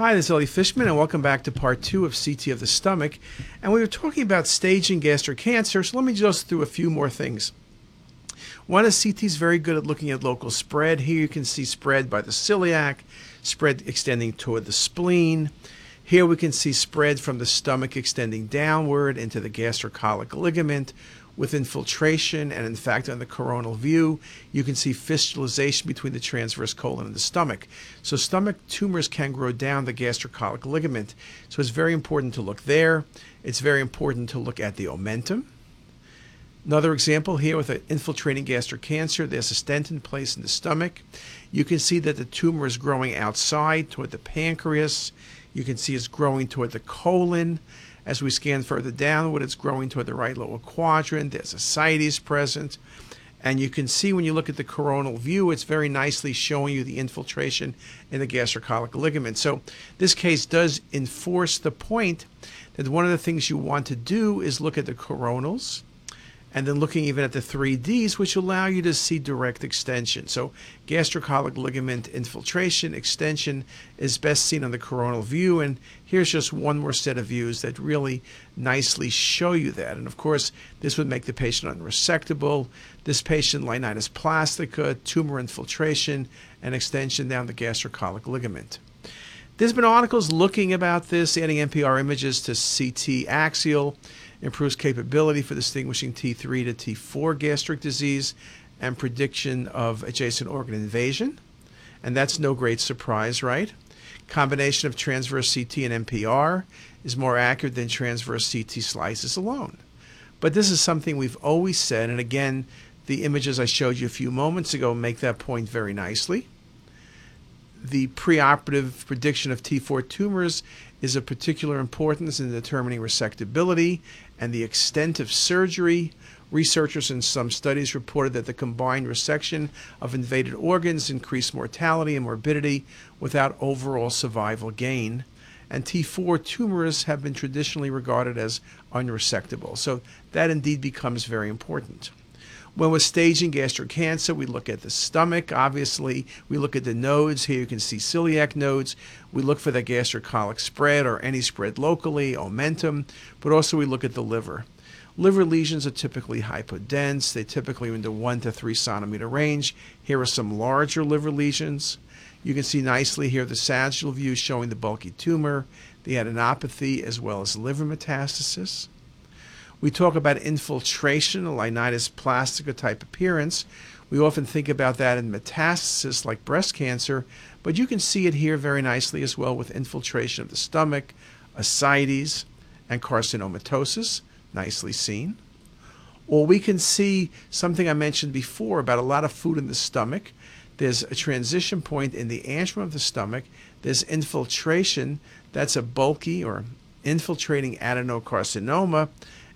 Hi, this is Elliot Fishman, and welcome back to part two of CT of the stomach. And we were talking about staging gastric cancer, so let me just through a few more things. One is CT is very good at looking at local spread. Here you can see spread by the celiac, spread extending toward the spleen. Here we can see spread from the stomach extending downward into the gastrocolic ligament with infiltration, and in fact, on the coronal view, you can see fistulization between the transverse colon and the stomach. So, stomach tumors can grow down the gastrocolic ligament. So, it's very important to look there. It's very important to look at the omentum. Another example here with an infiltrating gastric cancer, there's a stent in place in the stomach. You can see that the tumor is growing outside toward the pancreas. You can see it's growing toward the colon. As we scan further downward, it's growing toward the right lower quadrant. There's ascites present. And you can see when you look at the coronal view, it's very nicely showing you the infiltration in the gastrocolic ligament. So this case does enforce the point that one of the things you want to do is look at the coronals and then looking even at the 3Ds, which allow you to see direct extension. So gastrocolic ligament infiltration, extension is best seen on the coronal view. And here's just one more set of views that really nicely show you that. And of course, this would make the patient unresectable. This patient, linitis plastica, tumor infiltration, and extension down the gastrocolic ligament. There's been articles looking about this, adding MPR images to CT axial improves capability for distinguishing T3 to T4 gastric disease and prediction of adjacent organ invasion. And that's no great surprise, right? Combination of transverse CT and MPR is more accurate than transverse CT slices alone. But this is something we've always said, and again, the images I showed you a few moments ago make that point very nicely. The preoperative prediction of T4 tumors is of particular importance in determining resectability and the extent of surgery. Researchers in some studies reported that the combined resection of invaded organs increased mortality and morbidity without overall survival gain. And T4 tumors have been traditionally regarded as unresectable. So that indeed becomes very important. When we're staging gastric cancer, we look at the stomach, obviously. We look at the nodes. Here you can see celiac nodes. We look for the gastrocolic spread or any spread locally, omentum, but also we look at the liver. Liver lesions are typically hypodense. They typically in the 1 to 3 centimeter range. Here are some larger liver lesions. You can see nicely here the sagittal view showing the bulky tumor, the adenopathy, as well as liver metastasis. We talk about infiltration, a linitis plastica type appearance. We often think about that in metastasis like breast cancer, but you can see it here very nicely as well with infiltration of the stomach, ascites, and carcinomatosis, nicely seen. Or we can see something I mentioned before about a lot of food in the stomach. There's a transition point in the antrum of the stomach. There's infiltration. That's a bulky or infiltrating adenocarcinoma.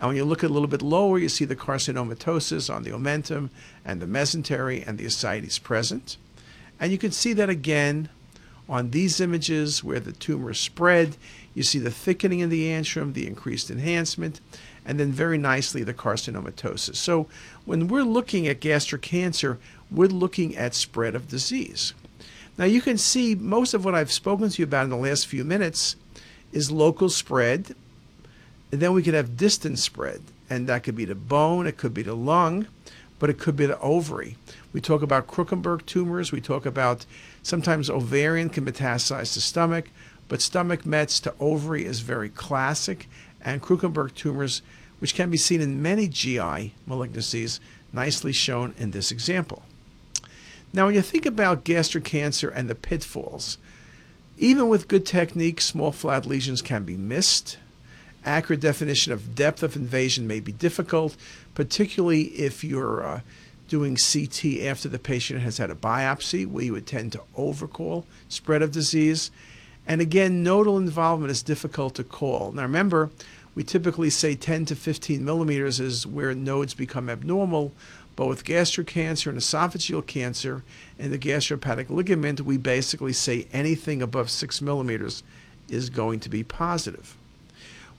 And when you look a little bit lower, you see the carcinomatosis on the omentum and the mesentery and the ascites present. And you can see that again on these images where the tumor spread. You see the thickening in the antrum, the increased enhancement, and then very nicely the carcinomatosis. So when we're looking at gastric cancer, we're looking at spread of disease. Now you can see most of what I've spoken to you about in the last few minutes is local spread and then we could have distant spread, and that could be the bone, it could be the lung, but it could be the ovary. We talk about Krukenberg tumors. We talk about sometimes ovarian can metastasize to stomach, but stomach mets to ovary is very classic, and Krukenberg tumors, which can be seen in many GI malignancies, nicely shown in this example. Now, when you think about gastric cancer and the pitfalls, even with good technique, small flat lesions can be missed accurate definition of depth of invasion may be difficult, particularly if you're uh, doing CT after the patient has had a biopsy, where you would tend to overcall spread of disease. And again, nodal involvement is difficult to call. Now remember, we typically say 10 to 15 millimeters is where nodes become abnormal, but with gastric cancer and esophageal cancer and the gastrohepatic ligament, we basically say anything above 6 millimeters is going to be positive.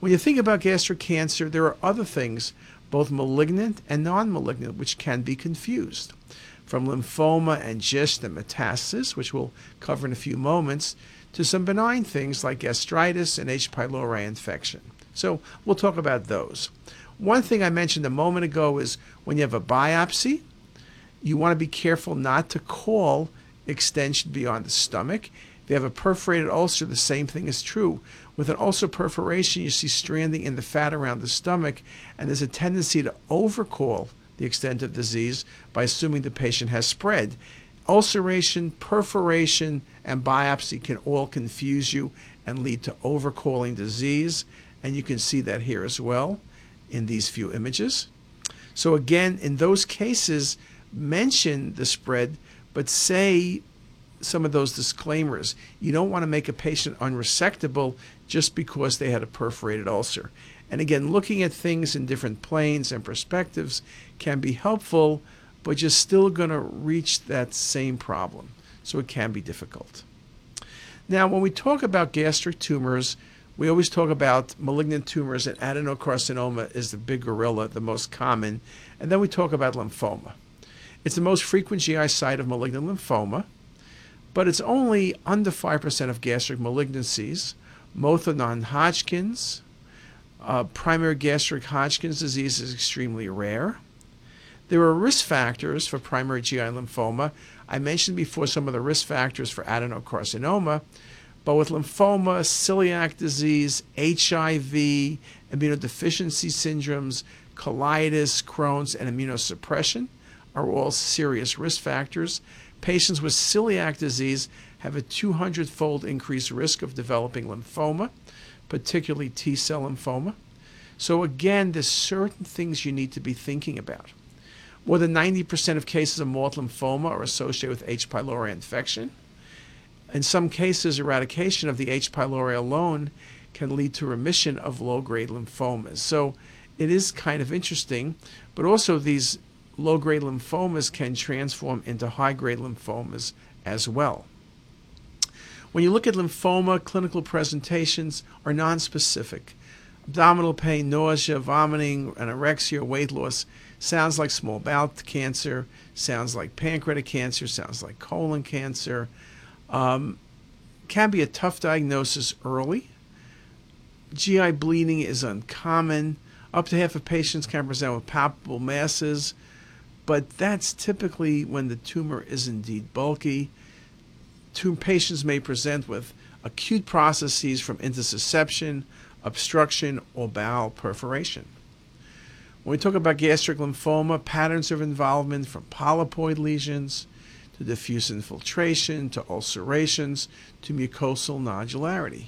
When you think about gastric cancer, there are other things, both malignant and non malignant, which can be confused. From lymphoma and GIST and metastasis, which we'll cover in a few moments, to some benign things like gastritis and H. pylori infection. So we'll talk about those. One thing I mentioned a moment ago is when you have a biopsy, you want to be careful not to call extension beyond the stomach. You have a perforated ulcer, the same thing is true. With an ulcer perforation, you see stranding in the fat around the stomach, and there's a tendency to overcall the extent of disease by assuming the patient has spread. Ulceration, perforation, and biopsy can all confuse you and lead to overcalling disease, and you can see that here as well in these few images. So again, in those cases, mention the spread, but say some of those disclaimers. You don't want to make a patient unresectable just because they had a perforated ulcer. And again, looking at things in different planes and perspectives can be helpful, but you're still going to reach that same problem. So it can be difficult. Now, when we talk about gastric tumors, we always talk about malignant tumors, and adenocarcinoma is the big gorilla, the most common. And then we talk about lymphoma. It's the most frequent GI site of malignant lymphoma, but it's only under 5% of gastric malignancies. Most are non Hodgkin's. Uh, primary gastric Hodgkin's disease is extremely rare. There are risk factors for primary GI lymphoma. I mentioned before some of the risk factors for adenocarcinoma, but with lymphoma, celiac disease, HIV, immunodeficiency syndromes, colitis, Crohn's, and immunosuppression, are all serious risk factors. Patients with celiac disease have a 200 fold increased risk of developing lymphoma, particularly T cell lymphoma. So, again, there's certain things you need to be thinking about. More than 90% of cases of MALT lymphoma are associated with H. pylori infection. In some cases, eradication of the H. pylori alone can lead to remission of low grade lymphomas. So, it is kind of interesting, but also these low grade lymphomas can transform into high grade lymphomas as well. When you look at lymphoma, clinical presentations are nonspecific. Abdominal pain, nausea, vomiting, anorexia, weight loss sounds like small bowel cancer, sounds like pancreatic cancer, sounds like colon cancer. Um, can be a tough diagnosis early. GI bleeding is uncommon. Up to half of patients can present with palpable masses, but that's typically when the tumor is indeed bulky. Tumor patients may present with acute processes from intussusception, obstruction, or bowel perforation. When we talk about gastric lymphoma, patterns of involvement from polypoid lesions to diffuse infiltration to ulcerations to mucosal nodularity.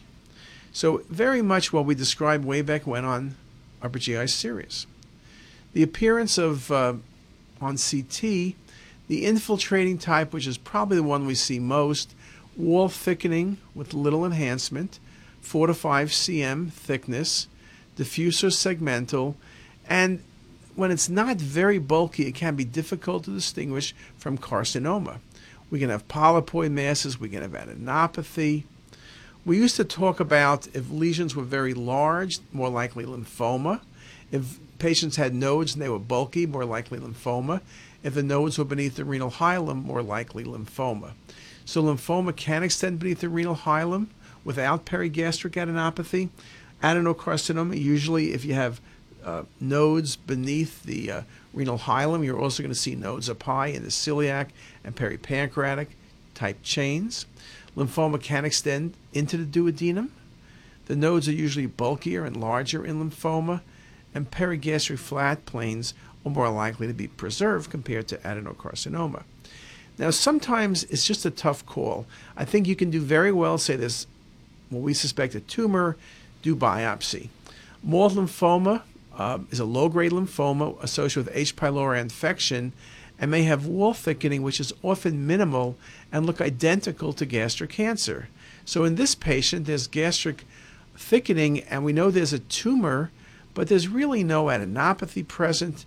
So, very much what we described way back when on Upper GI series. The appearance of uh, on CT, the infiltrating type, which is probably the one we see most, wall thickening with little enhancement, 4 to 5 cm thickness, diffuse or segmental, and when it's not very bulky, it can be difficult to distinguish from carcinoma. We can have polypoid masses, we can have adenopathy. We used to talk about if lesions were very large, more likely lymphoma. If patients had nodes and they were bulky, more likely lymphoma. If the nodes were beneath the renal hilum, more likely lymphoma. So lymphoma can extend beneath the renal hilum without perigastric adenopathy. Adenocarcinoma, usually if you have uh, nodes beneath the uh, renal hilum, you're also going to see nodes up high in the celiac and peripancreatic type chains. Lymphoma can extend into the duodenum. The nodes are usually bulkier and larger in lymphoma, and perigastric flat planes are more likely to be preserved compared to adenocarcinoma. Now, sometimes it's just a tough call. I think you can do very well, say this, well, we suspect a tumor, do biopsy. MALT lymphoma uh, is a low grade lymphoma associated with H. pylori infection and may have wall thickening, which is often minimal and look identical to gastric cancer. So, in this patient, there's gastric thickening, and we know there's a tumor but there's really no adenopathy present.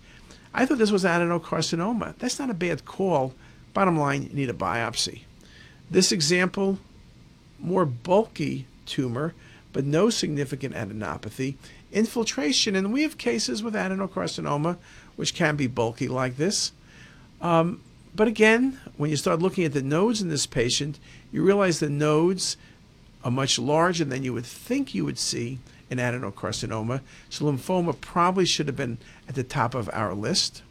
I thought this was adenocarcinoma. That's not a bad call. Bottom line, you need a biopsy. This example, more bulky tumor, but no significant adenopathy. Infiltration, and we have cases with adenocarcinoma, which can be bulky like this. Um, but again, when you start looking at the nodes in this patient, you realize the nodes are much larger than you would think you would see in adenocarcinoma. So lymphoma probably should have been at the top of our list.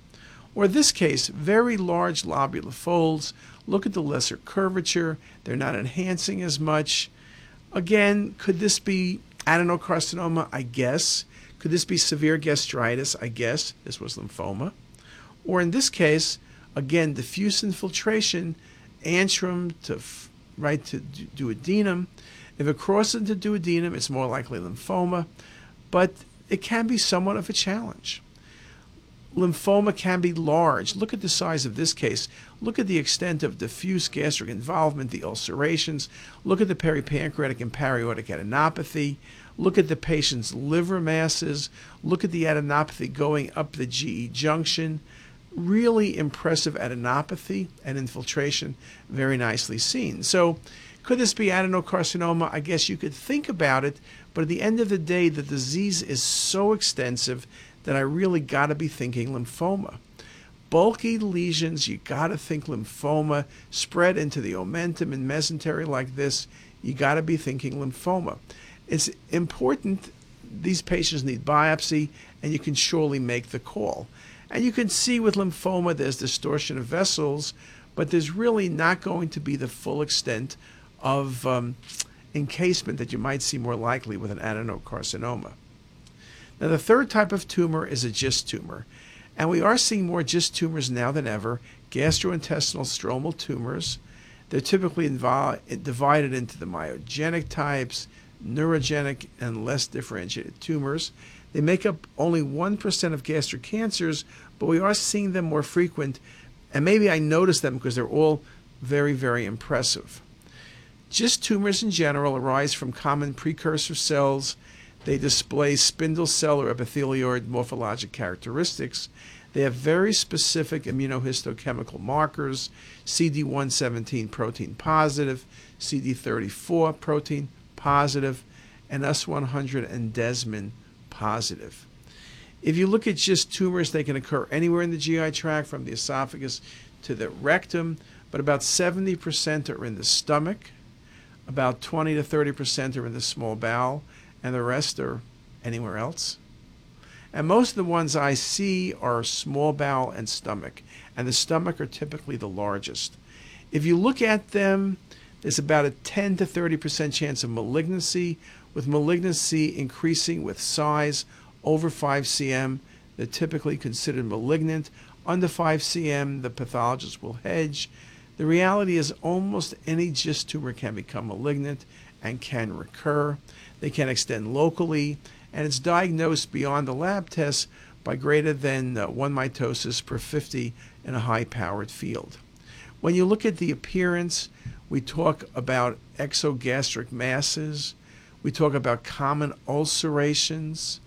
Or this case, very large lobular folds. Look at the lesser curvature. They're not enhancing as much. Again, could this be adenocarcinoma? I guess. Could this be severe gastritis? I guess. This was lymphoma. Or in this case, again, diffuse infiltration, antrum to right to duodenum. If it crosses into duodenum, it's more likely lymphoma, but it can be somewhat of a challenge. Lymphoma can be large. Look at the size of this case. Look at the extent of diffuse gastric involvement, the ulcerations. Look at the peripancreatic and paraortic adenopathy. Look at the patient's liver masses. Look at the adenopathy going up the GE junction. Really impressive adenopathy and infiltration, very nicely seen. So, could this be adenocarcinoma? I guess you could think about it, but at the end of the day, the disease is so extensive that I really got to be thinking lymphoma. Bulky lesions, you got to think lymphoma. Spread into the omentum and mesentery like this, you got to be thinking lymphoma. It's important, these patients need biopsy, and you can surely make the call. And you can see with lymphoma, there's distortion of vessels, but there's really not going to be the full extent of um, encasement that you might see more likely with an adenocarcinoma. Now, the third type of tumor is a GIST tumor. And we are seeing more GIST tumors now than ever, gastrointestinal stromal tumors. They're typically divided into the myogenic types, neurogenic, and less differentiated tumors. They make up only 1% of gastric cancers, but we are seeing them more frequent. And maybe I notice them because they're all very, very impressive. GIST tumors in general arise from common precursor cells they display spindle cell or epithelioid morphologic characteristics. They have very specific immunohistochemical markers CD117 protein positive, CD34 protein positive, and S100 and desmin positive. If you look at GIST tumors, they can occur anywhere in the GI tract from the esophagus to the rectum, but about 70% are in the stomach, about 20 to 30% are in the small bowel, and the rest are anywhere else. And most of the ones I see are small bowel and stomach, and the stomach are typically the largest. If you look at them, there's about a 10 to 30% chance of malignancy, with malignancy increasing with size over 5 cm. They're typically considered malignant. Under 5 cm, the pathologist will hedge. The reality is almost any GIST tumor can become malignant and can recur. They can extend locally, and it's diagnosed beyond the lab tests by greater than uh, one mitosis per 50 in a high powered field. When you look at the appearance, we talk about exogastric masses, we talk about common ulcerations,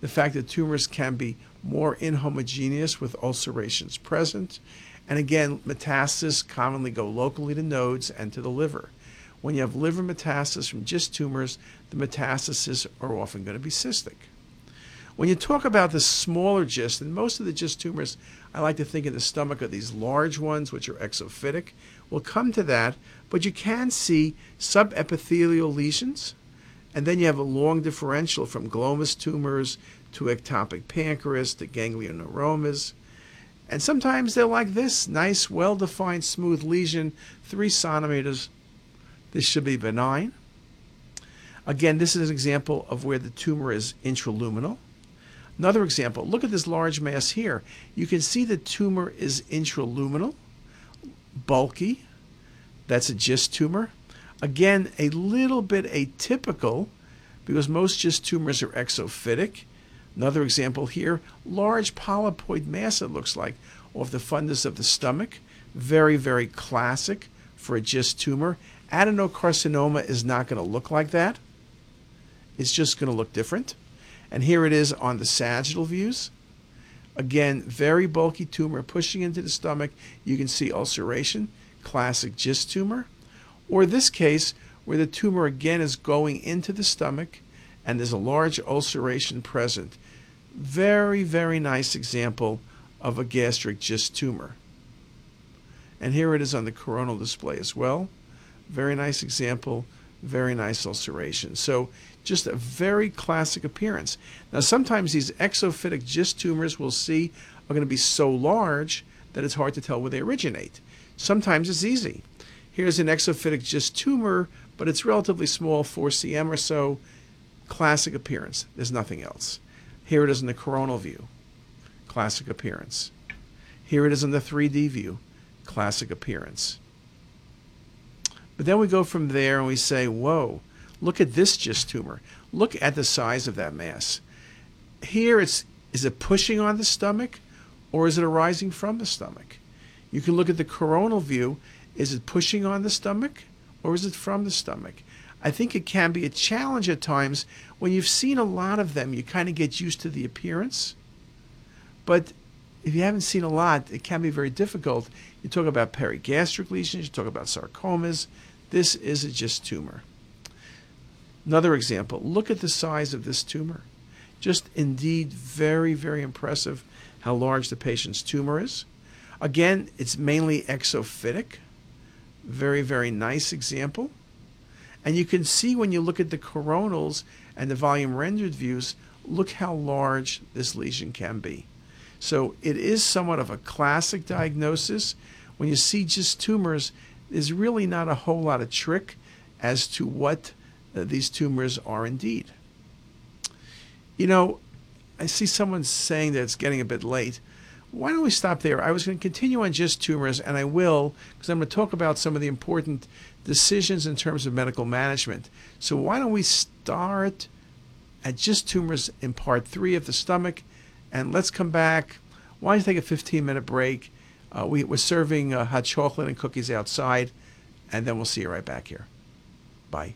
the fact that tumors can be more inhomogeneous with ulcerations present, and again, metastases commonly go locally to nodes and to the liver. When you have liver metastasis from GIST tumors, the metastases are often going to be cystic. When you talk about the smaller GIST, and most of the GIST tumors, I like to think in the stomach are these large ones, which are exophytic. We'll come to that, but you can see subepithelial lesions, and then you have a long differential from glomus tumors to ectopic pancreas to ganglioneuromas. And sometimes they're like this nice, well defined, smooth lesion, three centimeters this should be benign. Again, this is an example of where the tumor is intraluminal. Another example, look at this large mass here. You can see the tumor is intraluminal, bulky. That's a GIST tumor. Again, a little bit atypical because most GIST tumors are exophytic. Another example here, large polypoid mass, it looks like, off the fundus of the stomach. Very, very classic for a GIST tumor. Adenocarcinoma is not going to look like that. It's just going to look different. And here it is on the sagittal views. Again, very bulky tumor pushing into the stomach. You can see ulceration, classic GIST tumor. Or this case, where the tumor again is going into the stomach and there's a large ulceration present. Very, very nice example of a gastric GIST tumor. And here it is on the coronal display as well. Very nice example, Very nice ulceration. So just a very classic appearance. Now, sometimes these exophytic GIST tumors we'll see are going to be so large that it's hard to tell where they originate. Sometimes it's easy. Here's an exophytic GIST tumor, but it's relatively small, 4 cm or so. Classic appearance. There's nothing else. Here it is in the coronal view. Classic appearance. Here it is in the 3D view. Classic appearance. But then we go from there and we say, whoa, look at this GIST tumor. Look at the size of that mass. Here it's is it pushing on the stomach or is it arising from the stomach? You can look at the coronal view. Is it pushing on the stomach or is it from the stomach? I think it can be a challenge at times when you've seen a lot of them, you kind of get used to the appearance. But if you haven't seen a lot, it can be very difficult. You talk about perigastric lesions, you talk about sarcomas. This is a GIST tumor. Another example look at the size of this tumor. Just indeed very, very impressive how large the patient's tumor is. Again, it's mainly exophytic. Very, very nice example. And you can see when you look at the coronals and the volume rendered views, look how large this lesion can be. So it is somewhat of a classic diagnosis. When you see GIST tumors, there's really not a whole lot of trick as to what uh, these tumors are indeed. You know, I see someone saying that it's getting a bit late. Why don't we stop there? I was going to continue on GIST tumors, and I will, because I'm going to talk about some of the important decisions in terms of medical management. So why don't we start at GIST tumors in part three of the stomach, and let's come back. Why don't you take a 15 minute break? Uh, we, are serving uh, hot chocolate and cookies outside, and then we'll see you right back here. Bye.